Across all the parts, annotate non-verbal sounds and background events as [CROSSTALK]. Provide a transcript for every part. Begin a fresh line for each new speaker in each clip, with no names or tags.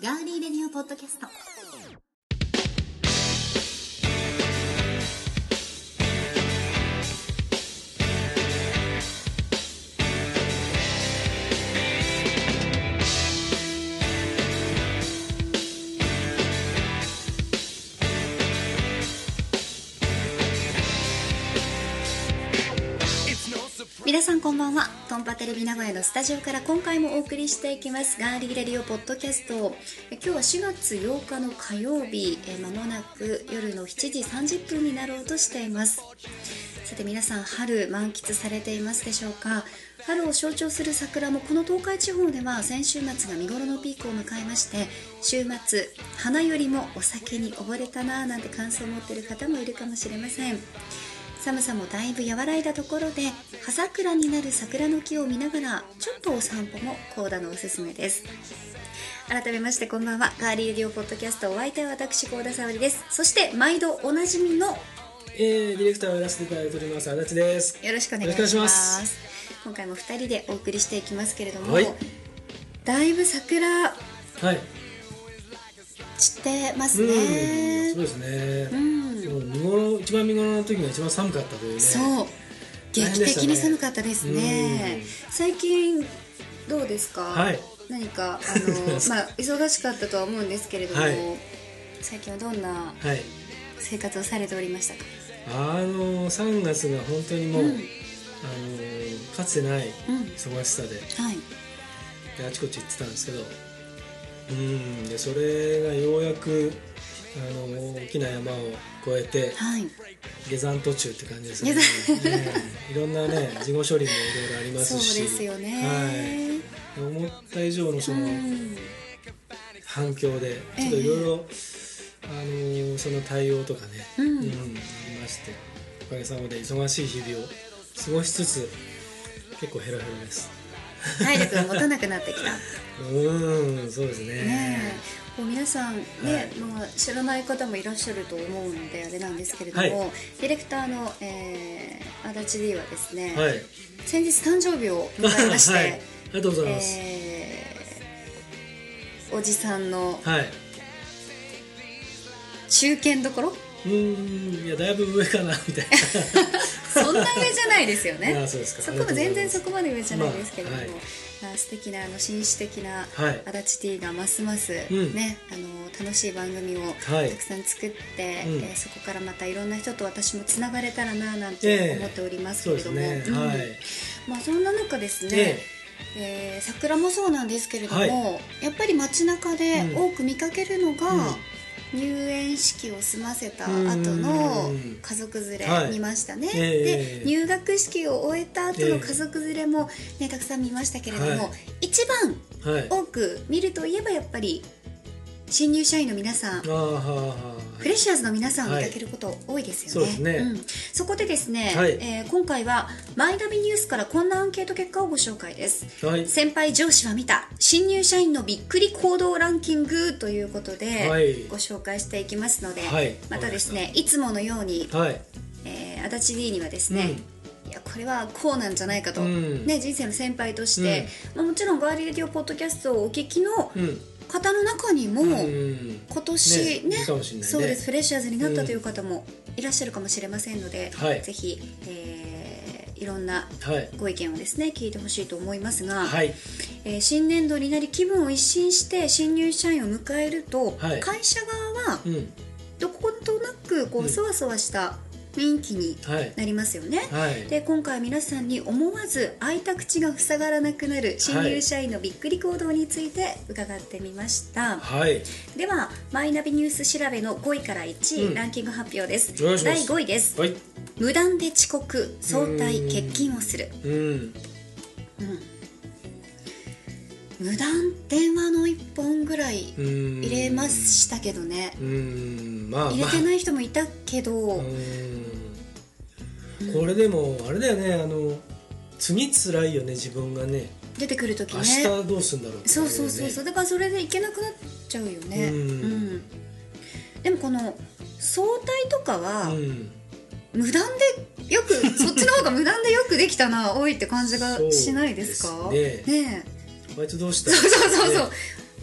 ガーリーレディオポッドキャスト。皆さんこんばんは。トンパテレビ名古屋のスタジオから今回もお送りしていきます。ガーリーレディオポッドキャスト。今日は4月8日の火曜日。えまもなく夜の7時30分になろうとしています。さて皆さん春満喫されていますでしょうか？春を象徴する桜もこの東海地方では先週末が見頃のピークを迎えまして週末花よりもお酒に溺れたなぁなんて感想を持っている方もいるかもしれません。寒さもだいぶ和らいだところで葉桜になる桜の木を見ながらちょっとお散歩もコーダのおすすめです。改めましてこんばんは。ガーリーレディオポッドキャストお相手は私幸田沙織です。そして毎度おなじみのよ
えー、ディレクターをやらせていただいております足立です。よろしくお願いします。
今回も2人でお送りしていきますけれども、
はい。
だいぶ桜
はい。
散ってます
うん、
ね
そうですね。
うん
見頃一番見頃の時が一番寒かったというね。
そう。
大
劇的に寒かったですね。
うん
最近どうですか、
はい。
何かあの [LAUGHS] まあ忙しかったとは思うんですけれども、
はい。
最近はどんな
はい。
生活をされておりましたか？
あの3月が本当にもう、
うん。
あのかつてない
うん。
忙しさで
はい。
であちこち行ってたんですけど、うん。でそれがようやくあの大きな山を越えて
はい。
下山途中って感じですね。
下
ねいろんなね [LAUGHS] 事後処理もいろいろありま
そう
すし。
ですよね、
はい。思った以上のその
うん。
反響でちょっといろいろ、あのーその対応とかね、
うん。
ありましておかげさまで忙しい日々を過ごしつつ結構ヘロヘロです。
体力が持たなくなってきた。[LAUGHS]
うーんそうですね。
ねえこう皆さんね、
はい。
まあ、知らない方もいらっしゃると思うのであれなんですけれども、
はい。
ディレクターの、えー、足立 D はですね、
はい。
先日誕生日を迎えまして、[LAUGHS]
はい、ありがとうございます、
えーおじさんの
はい。
中堅どころ？
うーんいやだいぶ上かなみたい
そん [LAUGHS] な上じゃないですよね。[LAUGHS]
そ
そこも全然そこまで上じゃないですけれども、
まあはい
まあ素敵なあの紳士的な
はい。
足立 T がますます、
うん。
ねあの楽しい番組を
はい。
たくさん作って、
うん。
えーそこからまたいろんな人と私もつながれたらななん
ええ。
て思っておりますけれども、
ですね、
うん。
はい。
まあそんな中ですね、
え。
えー桜もそうなんですけれども、
はい。
やっぱり街中で
うん。
多く見かけるのが、
うん
入園式を済ませた
うん。
後の家族連
はい。
れ見ましたね、
ええ
で入学式を終えた後の家族連れも、ね、たくさん見ましたけれども、
はい。
一番
はい。
多く見るといえばやっぱり新入社員の皆さんフレッシャーズの皆さんを見かけること多いですよね。
そうですね。
ん。そこでですね、
はい。
えー今回はマイナビニュースからこんなアンケート結果をご紹介です。
はい。
先輩上司は見た新入社員のびっくり行動ランキングということで、
はい。
ご紹介していきますので、
はい。
またですねいつものように、
はい。
えー足立 D にはですね、いやこれはこうなんじゃないかと、
うん。
ね、人生の先輩として、まあ、もちろんガーリーレディオポッドキャストをお聞きの
うん
方の中にも、
うん。
今年ね
ね
そうです。フレッシャーズになったという方もいらっしゃるかもしれませんので、
はい。
ぜひ、えーいろんな
はい。
ご意見をですね聞いてほしいと思いますが、
はい。
えー新年度になり気分を一新して新入社員を迎えると、
はい。
会社側は
うん。
どことなくこう、
うん。
そわそわした雰囲気に
はい。
なりますよね。
はい。
で今回皆さんに思わず開いた口が塞がらなくなる新入社員のびっくり行動について伺ってみました、
はい。
ではマイナビニュース調べの5位から1位、
うん。
ランキング発表です。第5位です。
はい。
無断で遅刻早退
うん。
欠勤をする、
うん。
うん無断電話の1本ぐらい
うん。
入れましたけどね、
うん。まあ
入れてない人もいたけど、
これでもあれだよね。あの次辛いよね自分がね。
出てくる時
明
ね
日どうすんだろうって
そうそうそうそう。だからそれで行けなくなっちゃうよね、
うん。
でもこの早退とかは、
うん。
無断でよくそっちの方が無断でよくできたな多いって感じがしないですか？[LAUGHS]
そうです
ね
あいつどうした
そうそうそうそう、
ね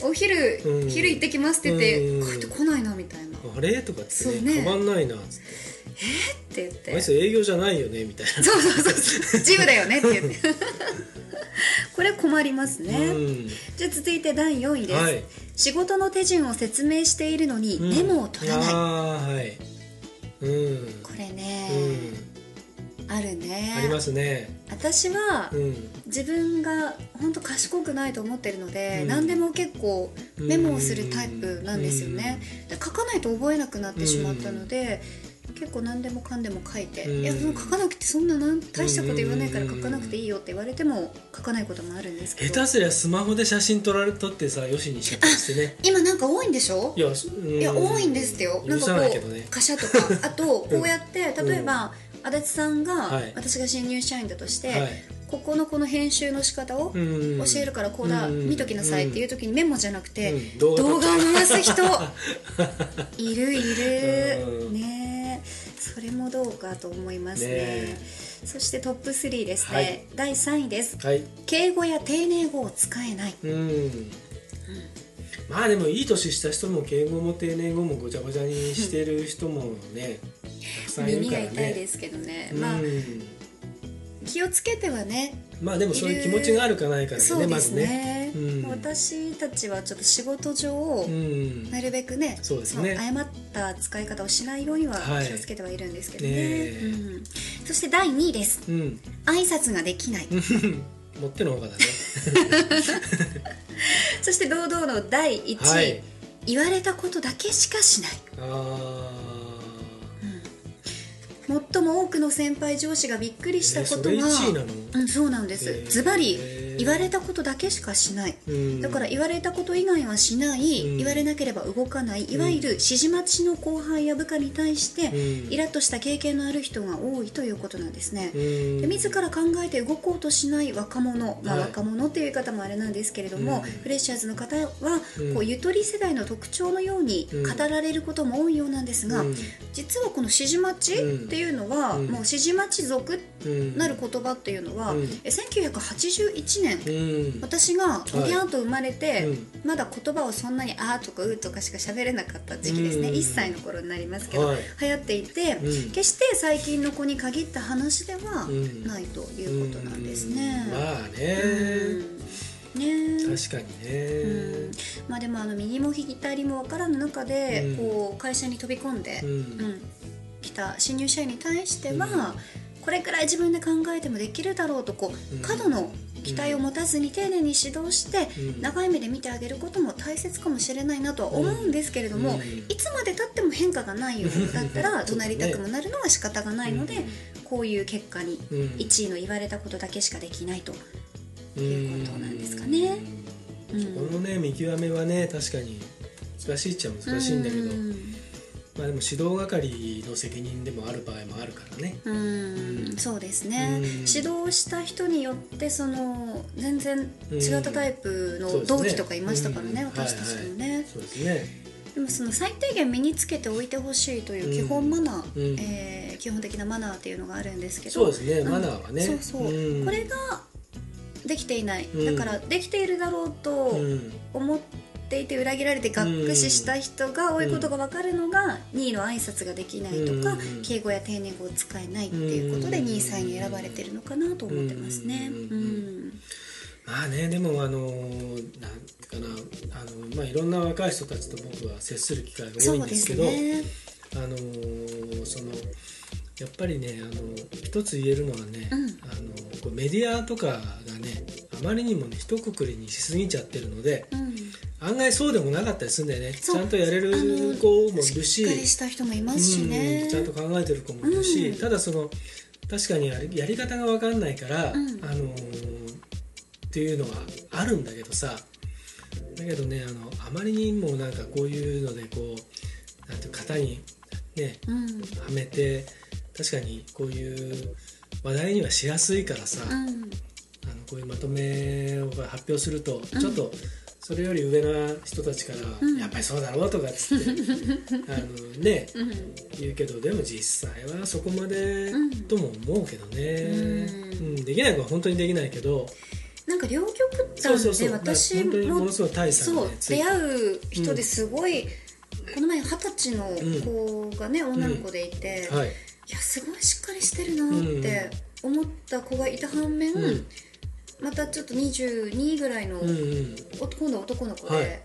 お昼、
うん。
昼行ってきますって言って、
うん。
帰ってこないなみたいな。っ
あれ？とかってね
ね。
変わんないなっつって。
て言って。
あいつ営業じゃないよねみたいな。
そうそうそうそう。ジムだよねって言って。[LAUGHS] これ困りますね、
うん。
じゃあ続いて第4位です、
はい。
仕事の手順を説明しているのに
うん。
メモを取らない、
ああはい。うん。
これね、
うん
あるね。
ありますね。
私は
うん。
自分が本当賢くないと思ってるので、
うん。
何でも結構メモをするタイプなんですよね、で書かないと覚えなくなってしまったので、結構何でもかんでも書いて、
うん。
いやその書かなくてそんななん大したこと言わないから
うん
書かなくていいよって言われても書かないこともあるんですけど。
下手すりゃスマホで写真撮られ撮ってさよしにしちゃったりしてね。
今なんか多いんでしょ？
いや
いや多いんですよ。なん
許
かこ
さないけどね。
う貨車とか。あとこうやって例えば足立さんが
はい。
私が新入社員だとして、
はい。
ここのこの編集の仕方を
うん。
教えるからこうだ、
うん。
見ときなさいっていう時にメモじゃなくて、
うん。動画
を回す人。[LAUGHS] いるいる。
うん。
ねえ。それもどうかと思いますね。
ね
そしてトップ3ですね、
はい。
第3位です。
はい。
敬語や丁寧語を使えない。
うんまあでもいい年した人も敬語も丁寧語もごちゃごちゃにしてる人もね [LAUGHS] たくさんいる
耳
からね。
が痛いですけどね、
うん。
まあ気をつけてはね
まあでもそういう気持ちがあるかないかだ
そうで
よね。ますずね
ね、
うん。
私たちはちょっと仕事上、
うん。
なるべくね
そうですね。
の誤った使い方をしないようには
はい。
気をつけてはいるんですけどね,、
ねえ。
うん、そして第2位です。
うん。
挨拶ができない。[LAUGHS]
持ってのほかだね [LAUGHS]
そして堂々の第1位、
はい。
言われたことだけしかしない。
あ
最も多くの先輩上司がびっくりしたことが、
えそれ1位なの？
うん、そうなんです。ズバリ言われたことだけしかしない。だから言われたこと以外はしない、
うん。
言われなければ動かない。いわゆる指示待ちの後輩や部下に対して、
うん。
イラッとした経験のある人が多いということなんですね、
うん。
で自ら考えて動こうとしない若者、まあ、
はい。
若者っていう言い方もあれなんですけれども、
うん。
フレッシャーズの方は、
うん。
こうゆとり世代の特徴のように
うん。
語られることも多いようなんですが、
うん。
実はこの指示待ちっていうのは、
うん。
もう指示待ち族
うん。
なる言葉っていうのは、
うん。
え1981年
うん。
私がおぎゃーと生まれて、
うん。
まだ言葉をそんなに「あ」とか「う」とかしか喋れなかった時期ですね、
うん。
1歳の頃になりますけど、
はい。
流行っていて、
うん。
決して最近の子に限った話では
うん。
ないということなんですね。
うん。まあね。
うん。ね。
確かに
う
ね
ん。まあでもあの右も左も分からぬ中で、
うん。
こう会社に飛び込んで、
うん。
うん。来た新入社員に対しては、
うん。
これくらい自分で考えてもできるだろうとこう、
うん。
過度の期待を持たずに丁寧に指導して、
うん。
長い目で見てあげることも大切かもしれないなとは思うんですけれども、
うん。
いつまでたっても変化がないよ。うだったら怒鳴りたくもなるのは仕方がないので、こういう結果に
うん。
1位の言われたことだけしかできないと。
うん
いうことなんですかね。うん。
そこのね見極めはね確かに難しいっちゃ難しいんだけど。
うん
まあでも指導係の責任でもある場合もあるからね。
うんそうですね、
うん。
指導した人によってその全然違ったタイプの同期とかいましたからね、
うん。
私たちもね、
そうですね。
でもその最低限身につけておいてほしいという基本マナー、
うん。
えー基本的なマナーっていうのがあるんですけど。
そうですね
ん
マナーはね。
そうそう、
うん。
これができていない、
うん。
だからできているだろうと
うん。
思っていて裏切られてがっくしした人が多いことが分かるのが2位の挨拶ができないとか、
うん。
敬語や丁寧語を使えないっていうことで
うん。
2位3位に選ばれてるのかなと思ってますね。
まあねでもあのなんかなあのまあいろんな若い人たちと僕は接する機会が多いん
です
ですけど
ね。
あのそのやっぱりねあの一つ言えるのはね、
うん。
あのこうメディアとかがねあまりにもね一括りにしすぎちゃってるので
うん
案外そうでもなかったりするんだよね。ちゃんとやれる子もいるし。
しっかりした人もいますしね。
うんちゃんと考えてる子もいるし、
うん。
ただその確かにやり方が分かんないから、
うん。
あのーっていうのはあるんだけどさ。だけどねあのあまりにもなんかこういうのでこうなんていうか型にね
うん。
はめて確かにこういう話題にはしやすいからさ、あの
うん
こういうまとめを発表すると、ちょっとそれより上な人たちから「
うん。
やっぱりそうだろ」うとかっつって [LAUGHS] あのね
うん
言うけどでも実際はそこまで
うん。
とも思うけどね、
う
うんできない子は本当にできないけど
ななんか両極端で私
も
そう出会う人ですごい、この前二十歳の子がね、女の子でいて、
はい。
いやすごいしっかりしてるなって思った子がいた反面、
うん
またちょっと22ぐらいの、
うんうん。
お今度は男の子で、
はい。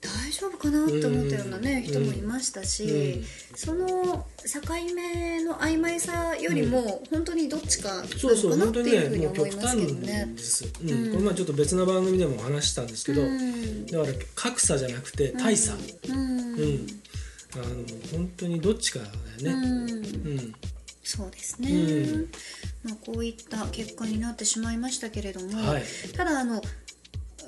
大丈夫かなって思ったようなね、
うん
人もいましたし、
うん
その境目の曖昧さよりも、本当にどっちかなのかなっていうふうに思いますけどね。
うん
うん
この前ちょっと別の番組でも話したんですけど、
うん。
だから格差じゃなくて大差、
うん。
うん。あの本当にどっちかだよね、
うん。
うん
そうですね、
うん。
まあ、こういった結果になってしまいましたけれども、
はい。
ただあの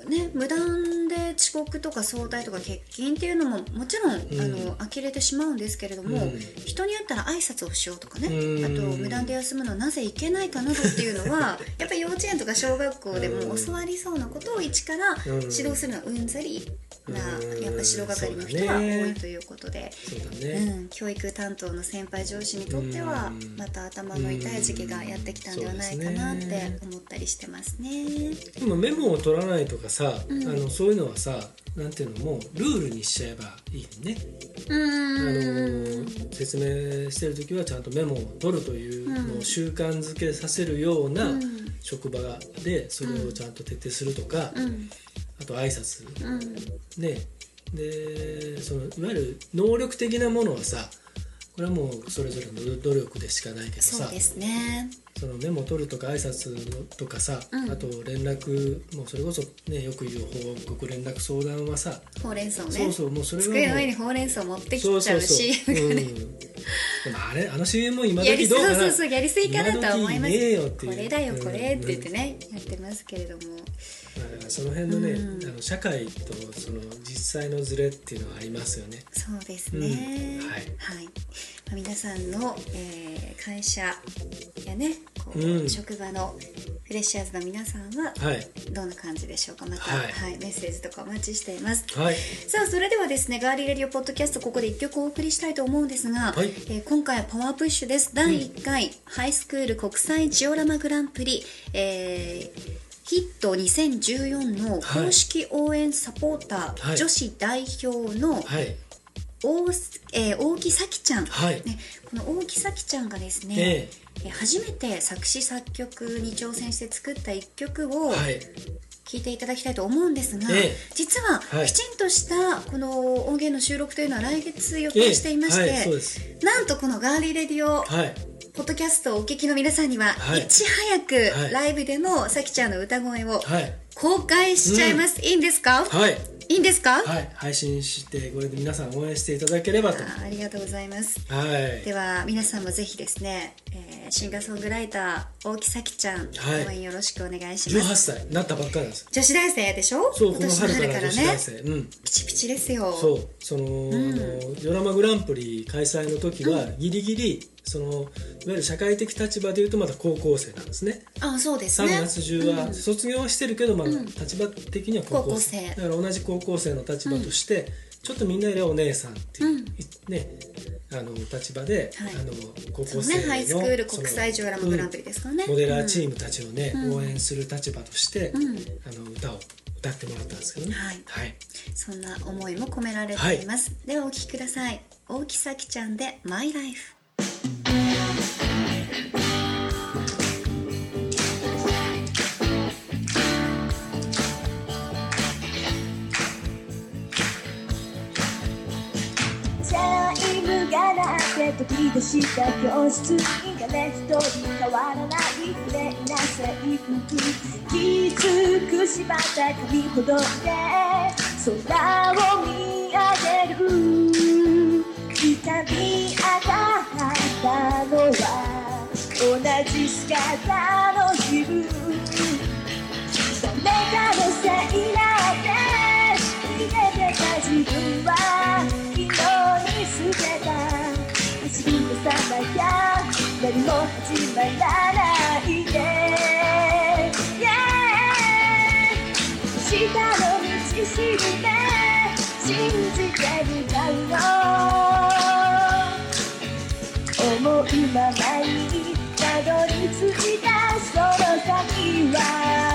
ね、無断で遅刻とか早退とか欠勤っていうのももちろん、
ん。
あの呆れてしまうんですけれども、
うん。
人に会ったら挨拶をしようとかね、
うん。
あと無断で休むのはなぜいけないかなどっていうのは [LAUGHS] やっぱり幼稚園とか小学校でも教わりそうなことを一から指導するのはうんざりな、
うん。
やっぱ指導係の人は多いということで。
ね、
ん、教育担当の先輩上司にとっては
うん。
また頭の痛い時期がやってきたんではないかなって思ったりしてますね。
メモを取らないとかさ、
うん。
あのそういうのはさなんていうのもうルールにしちゃえばいいね、
う
あ
ん。
の説明してる時はちゃんとメモを取るというのを習慣づけさせるような
うん。
職場でそれをちゃんと徹底するとか、
うん。
あと挨拶。
うん。
ね。でそのいわゆる能力的なものはさこれはもうそれぞれの努力でしかないけどさ
そうですね。
そのメモ取るとか挨拶とかさ、
うん。
あと連絡もうそれこそねよく言う報告連絡相談はさ、
ほうれん草ね。
そうそうもうそれはもう
机の上にほうれん草持ってきちゃ
そううそうそう、
CM がね。
うん、[LAUGHS] でもあれあの CM も今時どうかな。
そうそうやりすぎかなとは思います
ね。えよ
これだよこれって言って
うん。
ね、やってますけれども。
だからその辺のね、
うん。
あの社会とその実際のズレっていうのはありますよね。
そうですね、
うん。
はい。
はい。
まあ、皆さんの、えー会社やねこう、
うん。
職場のフレッシャーズの皆さんは
はい。
どんな感じでしょうか？また、
は
はいいメッセージとかお待ちしています。
はい。
さあそれではですねガーリーレディオポッドキャストここで1曲お送りしたいと思うんですが、
はい。
えー今回はパワープッシュです。第1回、ハイスクール国際ジオラマグランプリ、えーヒット2014の公式応援サポーター、
はい。
女子代表の
はい
大,、えー大木咲ちゃん、
はい。
ね、この大木咲ちゃんがですね、
え
え。ー初めて作詞作曲に挑戦して作った一曲を聴い。ていただきたいと思うんですが、
ええ。
実は
はい。
きちんとしたこの音源の収録というのは来月予定していまして、
ええ。はい。
なんとこのガーリーレディオ
はい。
ポッドキャストをお聞きの皆さんには、
はい。
いち早く
はい。
ライブでのさきちゃんの歌声を
はい。
公開しちゃいます、いいんですか、
はい
いいんですか、
はい配信してこれで皆さん応援していただければと。
ありがとうございます。
はい。
では皆さんもぜひですね、えーシンガーソングライター大木咲ちゃん、
はい。
応援よろしくお願いしま
18
す
歳なったばっかなんです。
女子大生でしょ？
そう
今年の
春か
ららね。
うん。
ピチピチですよ。
そうその、あのドラマグランプリ開催の時は、ギリギリそのいわゆる社会的立場でいうとまだ高校生なんですね。
あそうです
3
ね
月中は卒業はしてるけど、まだ立場的には高校生。だから同じ高校生の立場として、ちょっとみんなよりはお姉さんっていう、ねあの立場で、
はい。
あの高校生の
ねハイスクール国際ジオラマグランプリですからね、
モデラーチー
ム、
ムたちをね、応援する立場として、
ん。
あの歌を歌ってもらったんですけどね。
はい。
はい。
そんな思いも込められています、ではお聴きください。大木咲ちゃんで「マイライフ」
鳴って飛び出した教室に誰一人変わらない綺麗な制服きつく縛った髪ほどで空を見上げる痛み上がったのは同じ姿の自分誰かのせいなんて逃げてた自分は。何も始まらないで、yeah、下の道しるべ信じてみたいの思いままにたどり着いたその先は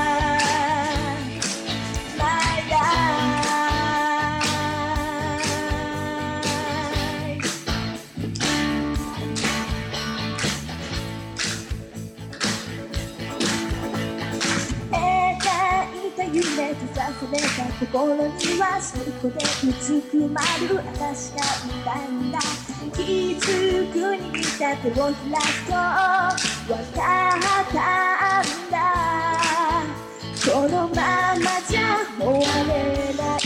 心にはそこでうずくまる私がいたんだ。気づくに見た手を開くとわかったんだ。このままじゃ終われない。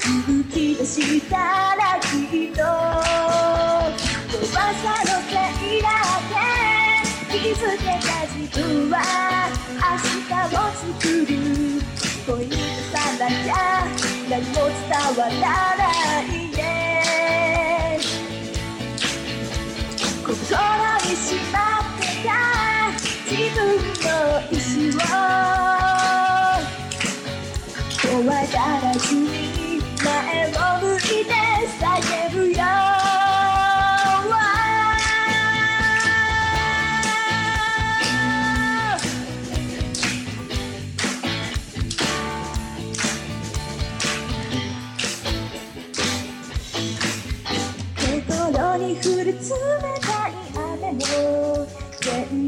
勇気出したらきっと。弱さのせいだって気づけた自分は明日を作る。恋にさなきゃ何も伝わらない。ね心にしまってた自分の意志を。怖がらずに前を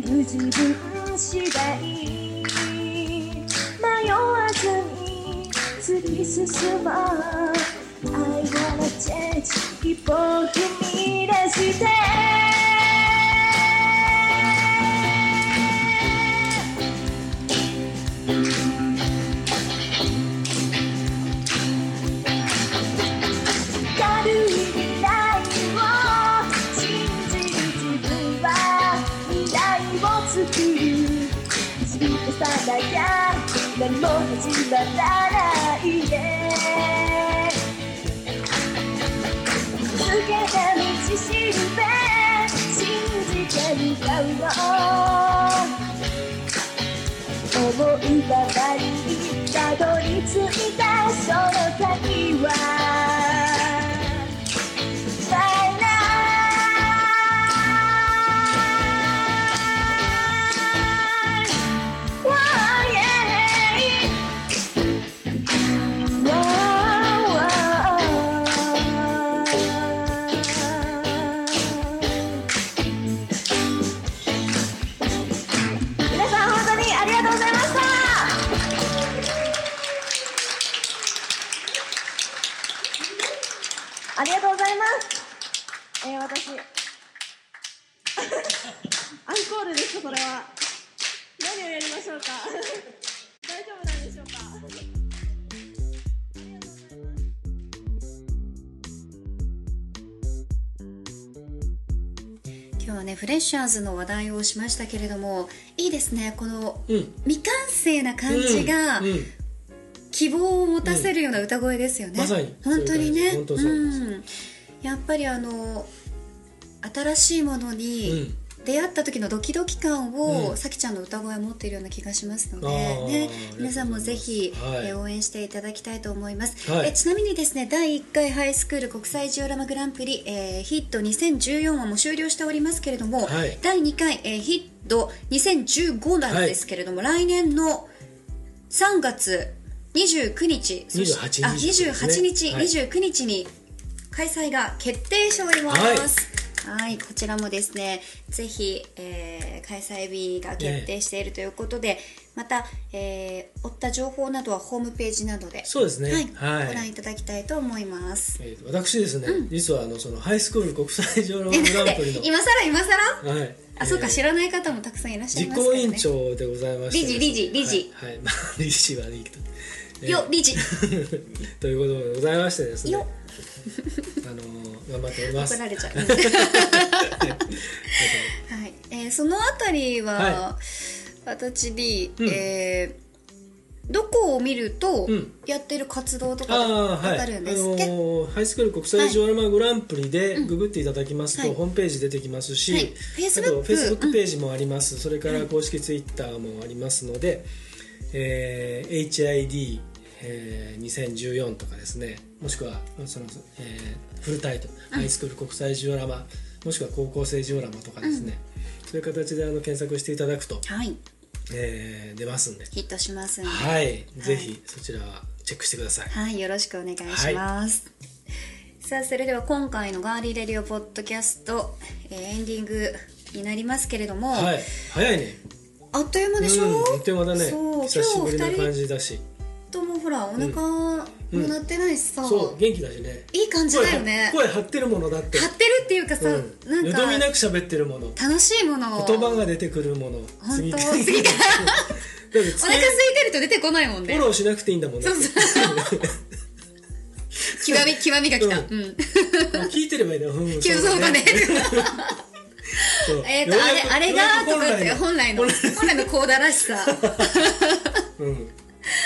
全部自分次第迷わずに突き進もう I wanna change 一歩踏み出して。なきゃ何も始まらないね。つけた道しるべ信じて向かうの。思うばかりにたどり着いたその先は。
シャーズの話題をしましたけれどもいいですね。この
うん。
未完成な感じが希望を持たせるような歌声ですよね、
まさに。
本当にね。
そう
ん、やっぱりあの新しいものに出会った時のドキドキ感を、
うん。
さきちゃんの歌声は持っているような気がしますので、ね皆さんもぜひ、
はい。
えー応援していただきたいと思います、
はい。
えちなみにですね第1回ハイスクール国際ジオラマグランプリ、えーヒット2014はもう終了しておりますけれども、
はい。
第2回、えーヒット2015なんですけれども、来年の3月29日そし
28
あ
日
28日、
はい。
29日に開催が決定しております。はい、こちらもですね、ぜひ、えー開催日が決定しているということで、また、えー追った情報などはホームページなどで、
そうですね。
はい
はい。
ご覧いただきたいと思います。
えー私ですね、実はあのそのハイスクール国際上のグランプリの、[LAUGHS]
今更今更？
はい。
あ、そうか、知
ら
らない方もたくさんいらっしゃい
実
ますね。
行委員長でございまして
理事理事理事。
はい、はい。まあ理事はいいけど、えー
よ、理事。[LAUGHS]
ということでございましてですね。
よ。
あの頑張っております。
怒られちゃう。[LAUGHS] はい、えーそのあたりは、
は
私に、
うん。
えーどこを見ると
うん。
やってる活動とか
ああ
わ
はい、あ
かるんです。っけ、
のハイスクール国際ジオラマグランプリでググっていただきますと、
はい。
ホームページ出てきますし、
はい。
フェイスブックページもあります、それから公式ツイッターもありますので、えー HID、えー2014とかですね。もしくはその、えーフルタイトル、ハイスクール国際ジオラマもしくは高校生ジオラマとかですね、そういう形であの検索していただくと、
はい。
えー出ますんで、
ヒットしますんで。
はい、ぜひそちらチェックしてください。
はい、よろしくお願いします。さあ、それでは今回のガーリーレディオポッドキャスト、えーエンディングになりますけれども、
はい、早いね。
あっという間でしょ、
うん、あっという間だね。久しぶりな感じだし。
ともほらお腹も鳴ってないしさ、
そう元気だしね。
いい感じだよね。
声声張ってるものだって。
張ってるっていうかさ、
うん。
なん
よどみな
か
く喋ってるもの。
楽しいものを。
言葉が出てくるもの。
本当？
次
から。お腹空いてると出てこないもんね。
フォローしなくていいんだもんね。[LAUGHS]
極み極みが来た、
う
うん。ん
聞いてればいいんだよ、うん、[LAUGHS]
急そうだねえっとあれあれがとかって本来の。本来のコーダらしさ。[LAUGHS]
うん。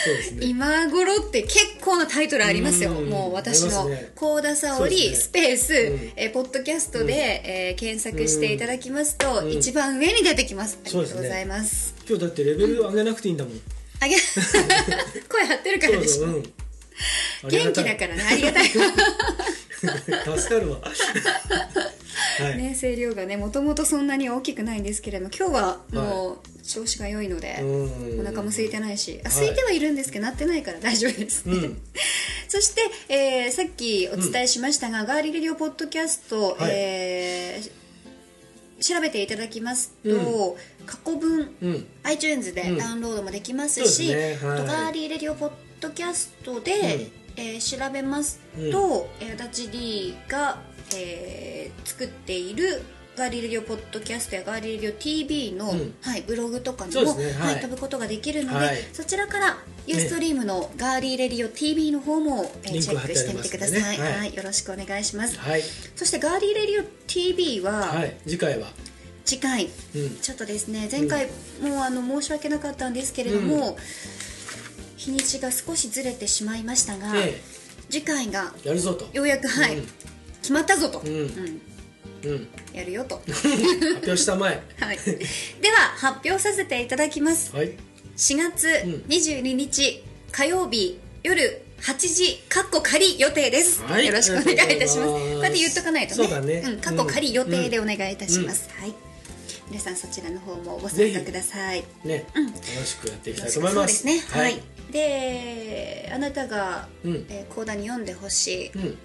そうですね。
今頃って結構なタイトルありますよ、
うん。
もう私の
ありますね。
幸田沙織、
ね。
スペース、
ん。
えーポッドキャストで、えー検索していただきますと、
ん。
一番上に出てきます。ありがとうございます。
今日だってレベル上げなくていいんだもん、
あげ [LAUGHS] 声張ってるからでしょ。元気だからね。ありがたい。
ら [LAUGHS] 助かるわはい、
ね声量がねもともとそんなに大きくないんですけれども今日はもう調子が良いので、
うん。
お腹も空いてないしあ
はい。
空いてはいるんですけど、なってないから大丈夫です。ね、
うん。[LAUGHS]
そして、えーさっきお伝えしましたが、ガーリレディオポッドキャスト、
はい。
えー調べていただきますと、過去分、
うん。
iTunes で
うん。
ダウンロードもできます
そう
し、
ですね。はい。
ガーリレディオポッドキャストで、えー調べます
うん。
と、えー足立 D が、えー作っているガーリレディオポッドキャストやガーリレディオ TV の、
うん。
はい、ブログとかにも、
ねはい。
はい飛ぶことができるので、
はい。
そちらからユーストリームのガーリーレディオ TV の方も、えーチェックしてみてください、
ね。はい。
はい、よろしくお願いします。
はい。
そしてガーリーレディオ TV は、
はい。次回は？
次回。
うん。
ちょっとですね前回、もうあの申し訳なかったんですけれども、日にちが少しずれてしまいましたが、
え
次回が
えやるぞと。
ようやくはい、
うん
決まったぞと、
うん。
うん。
うん。
やるよと。[LAUGHS]
発表したまえ。
はい、では発表させていただきます。
はい。
4月
ん。
22日火曜日夜8時かっこ仮予定です、
はい。
よろしくお願いいたし
ます。
こうやって言っとかないとね。
そうだね。
ん、かっこ仮予定でお願いいたします、はい。皆さんそちらの方もご参加ください。
ね、
うん。
楽しくやっていきたいと思います。
そうですね。はい、であなたが、
うん。
えー講談に読んでほしい。
うん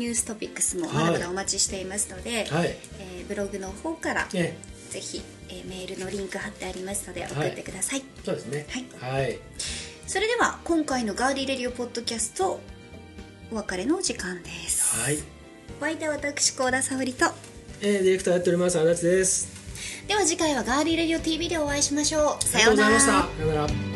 ニューストピックスも
はい
まだまだお待ちしていますので、
はい。
えーブログの方から、
ね
ぜひ、えーメールのリンク貼ってありますので送ってください、
そうですね。はい。
それでは今回のガーリーレディオポッドキャストお別れの時間です、
はい、
お相手は私高田沙織と。
えー、ディレクターやっております足立です。
では次回はガーリーレディオ TV でお会いしましょう。
ありがとうございました。さようなら